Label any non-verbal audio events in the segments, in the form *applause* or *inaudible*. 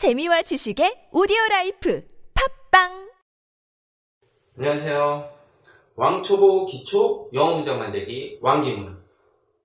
재미와 지식의 오디오 라이프 팟빵 안녕하세요. 왕초보 기초 영어 문장 만들기 왕기문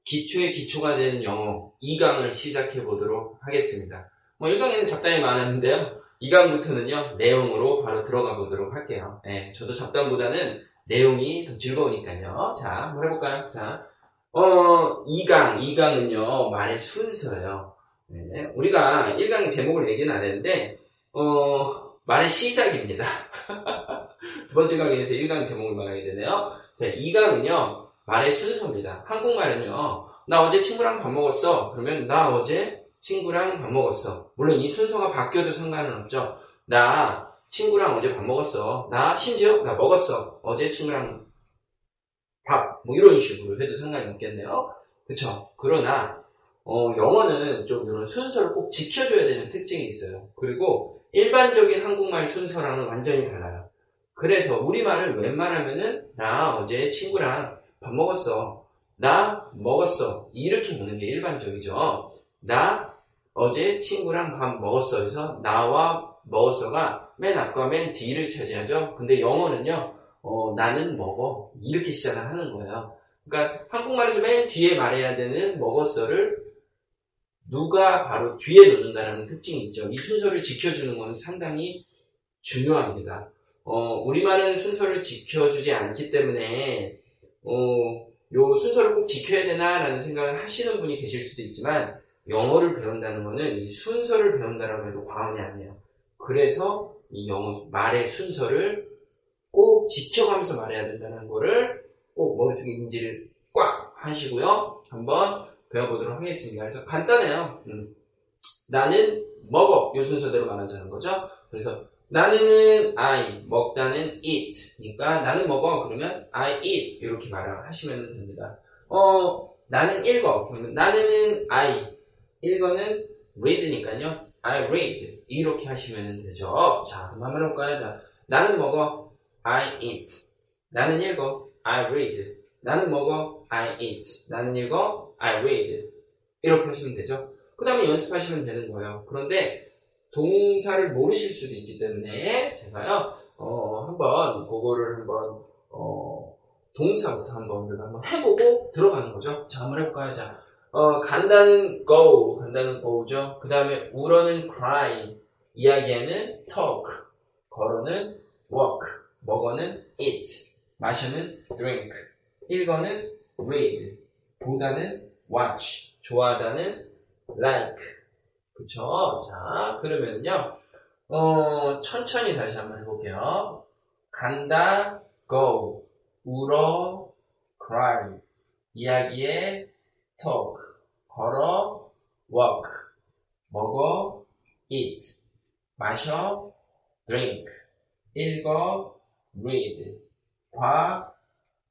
기초의 기초가 되는 영어 2강을 시작해 보도록 하겠습니다. 뭐 1강에는 잡담이 많았는데요. 2강부터는요 내용으로 바로 들어가 보도록 할게요. 네, 저도 잡담보다는 내용이 더 즐거우니까요. 자, 한번 해볼까요? 자, 어 2강 2강은요 말의 순서예요. 네, 우리가 1강의 제목을 얘기는 안 했는데 어 말의 시작입니다. *laughs* 두 번째 강의에서 1강 제목을 말하게 되네요. 자, 2강은요, 말의 순서입니다. 한국말은요, 나 어제 친구랑 밥 먹었어. 그러면 나 어제 친구랑 밥 먹었어. 물론 이 순서가 바뀌어도 상관은 없죠. 나 친구랑 어제 밥 먹었어. 나 심지어 나 먹었어. 어제 친구랑 밥. 뭐 이런 식으로 해도 상관이 없겠네요. 그쵸? 그러나, 어, 영어는 좀 이런 순서를 꼭 지켜줘야 되는 특징이 있어요. 그리고 일반적인 한국말 순서랑은 완전히 달라요. 그래서 우리말을 웬만하면은 나 어제 친구랑 밥 먹었어. 나 먹었어. 이렇게 보는 게 일반적이죠. 나 어제 친구랑 밥 먹었어. 그래서 나와 먹었어가 맨 앞과 맨 뒤를 차지하죠. 근데 영어는요. 어, 나는 먹어. 이렇게 시작을 하는 거예요. 그러니까 한국말에서 맨 뒤에 말해야 되는 먹었어를 누가 바로 뒤에 놓는다는 특징이 있죠. 이 순서를 지켜주는 건 상당히 중요합니다. 어, 우리말은 순서를 지켜주지 않기 때문에, 어, 요 순서를 꼭 지켜야 되나라는 생각을 하시는 분이 계실 수도 있지만, 영어를 배운다는 것은 이 순서를 배운다라고 해도 과언이 아니에요. 그래서 이 영어 말의 순서를 꼭 지켜가면서 말해야 된다는 거를 꼭 머릿속에 인지를 꽉 하시고요. 한번 배워보도록 하겠습니다. 그래서 간단해요. 음. 나는 먹어. 요 순서대로 말하자는 거죠. 그래서 나는 I, 먹다는 eat. 그러니까 나는 먹어. 그러면 I eat. 이렇게 말을 하시면 됩니다. 어, 나는 읽어. 그러면 나는 I. 읽어는 read니까요. I read. 이렇게 하시면 되죠. 자, 그럼 한번 해볼까요? 자, 나는 먹어. I eat. 나는 읽어. I read. 나는 먹어. I eat. 나는 읽어. I read. 이렇게 하시면 되죠. 그 다음에 연습하시면 되는 거예요. 그런데 동사를 모르실 수도 있기 때문에 제가요, 어, 한번 그거를 한번, 어, 동사부터 한번 우리가 한번 해보고 들어가는 거죠. 자, 한번 해볼까요? 자, 어, 간다는 go, 간다는 go죠. 그 다음에 울어는 cry, 이야기하는 talk, 걸어는 walk, 먹어는 eat, 마셔는 drink, 읽어는 read, 보다는 watch, 좋아하다는 like. 그쵸? 자, 그러면은요, 어, 천천히 다시 한번 해볼게요. 간다, go, 울어, cry, 이야기에 talk, 걸어, walk, 먹어, eat, 마셔, drink, 읽어, read, 봐,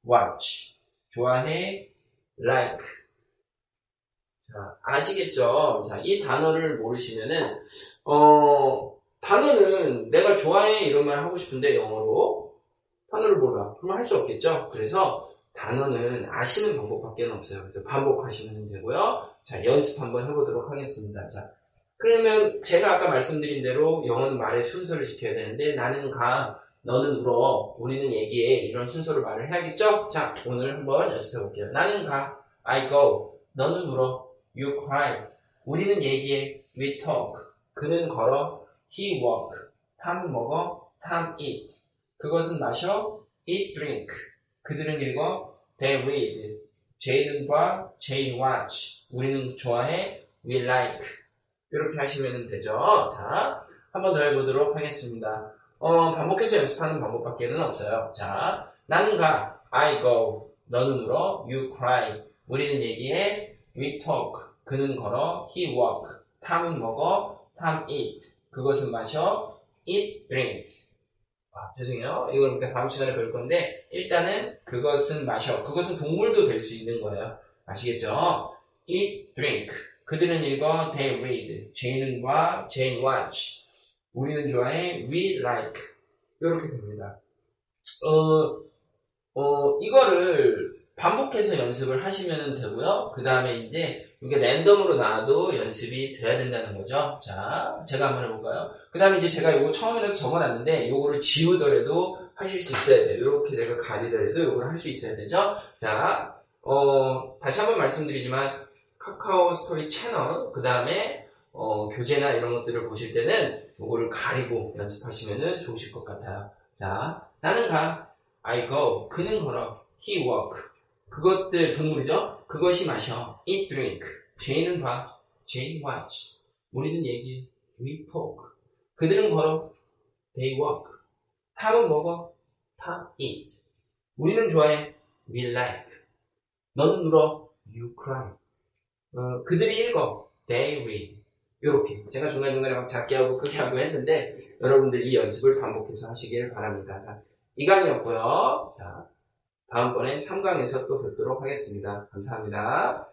watch, 좋아해, like. 자, 아시겠죠? 자, 이 단어를 모르시면은, 어, 단어는 내가 좋아해 이런 말 하고 싶은데 영어로 단어를 몰라. 그러면 할수 없겠죠? 그래서 단어는 아시는 방법밖에 없어요. 그래서 반복하시면 되고요. 자, 연습 한번 해보도록 하겠습니다. 자, 그러면 제가 아까 말씀드린 대로 영어는 말의 순서를 지켜야 되는데 나는 가, 너는 울어, 우리는 얘기해. 이런 순서로 말을 해야겠죠? 자, 오늘 한번 연습해 볼게요. 나는 가, I go, 너는 울어, you cry, 우리는 얘기해, we talk, 그는 걸어, he walk, 탐 먹어, 탐 eat, 그것은 마셔, eat drink, 그들은 읽어, they read, 제이는 봐, 제이 watch, 우리는 좋아해, we like, 이렇게 하시면 되죠. 자, 한번 더 해보도록 하겠습니다. 어, 반복해서 연습하는 방법밖에는 없어요. 자, 나는 가, I go, 너는 울어, you cry, 우리는 얘기해, we talk, 그는 걸어, he walk, 탐은 먹어, 탐 eat, 그것은 마셔, it drinks. 아, 죄송해요. 이걸 우리가 다음 시간에 배울 건데, 일단은 그것은 마셔. 그것은 동물도 될 수 있는 거예요. 아시겠죠? eat, drink. 그들은 읽어, they read. Jane은 봐, Jane watch. 우리는 좋아해, we like. 이렇게 됩니다. 어, 어, 이거를 반복해서 연습을 하시면 되고요. 그 다음에 이제 이게 랜덤으로 나와도 연습이 돼야 된다는 거죠. 자, 제가 한번 해볼까요? 그 다음에 이제 제가 이거 처음이라서 적어놨는데, 요거를 지우더라도 하실 수 있어야 돼요. 이렇게 제가 가리더라도 요걸 할 수 있어야 되죠. 자, 어, 다시 한번 말씀드리지만, 카카오 스토리 채널, 그 다음에, 어, 교재나 이런 것들을 보실 때는 요거를 가리고 연습하시면 좋으실 것 같아요. 자, 나는 가. I go. 그는 걸어. He walk. 그것들 동물이죠? 그것이 마셔. Eat, drink. Jane은 봐. Jane watch. 우리는 얘기. We talk. 그들은 걸어. They walk. 탑은 먹어. 탑 eat. 우리는 좋아해. We like. 너는 울어. You cry. 어, 그들이 읽어. They read. 요렇게. 제가 중간중간에 막 작게 하고 크게 하고 했는데, 여러분들 이 연습을 반복해서 하시길 바랍니다. 자, 2강이었고요. 자, 다음번에 3강에서 또 뵙도록 하겠습니다. 감사합니다.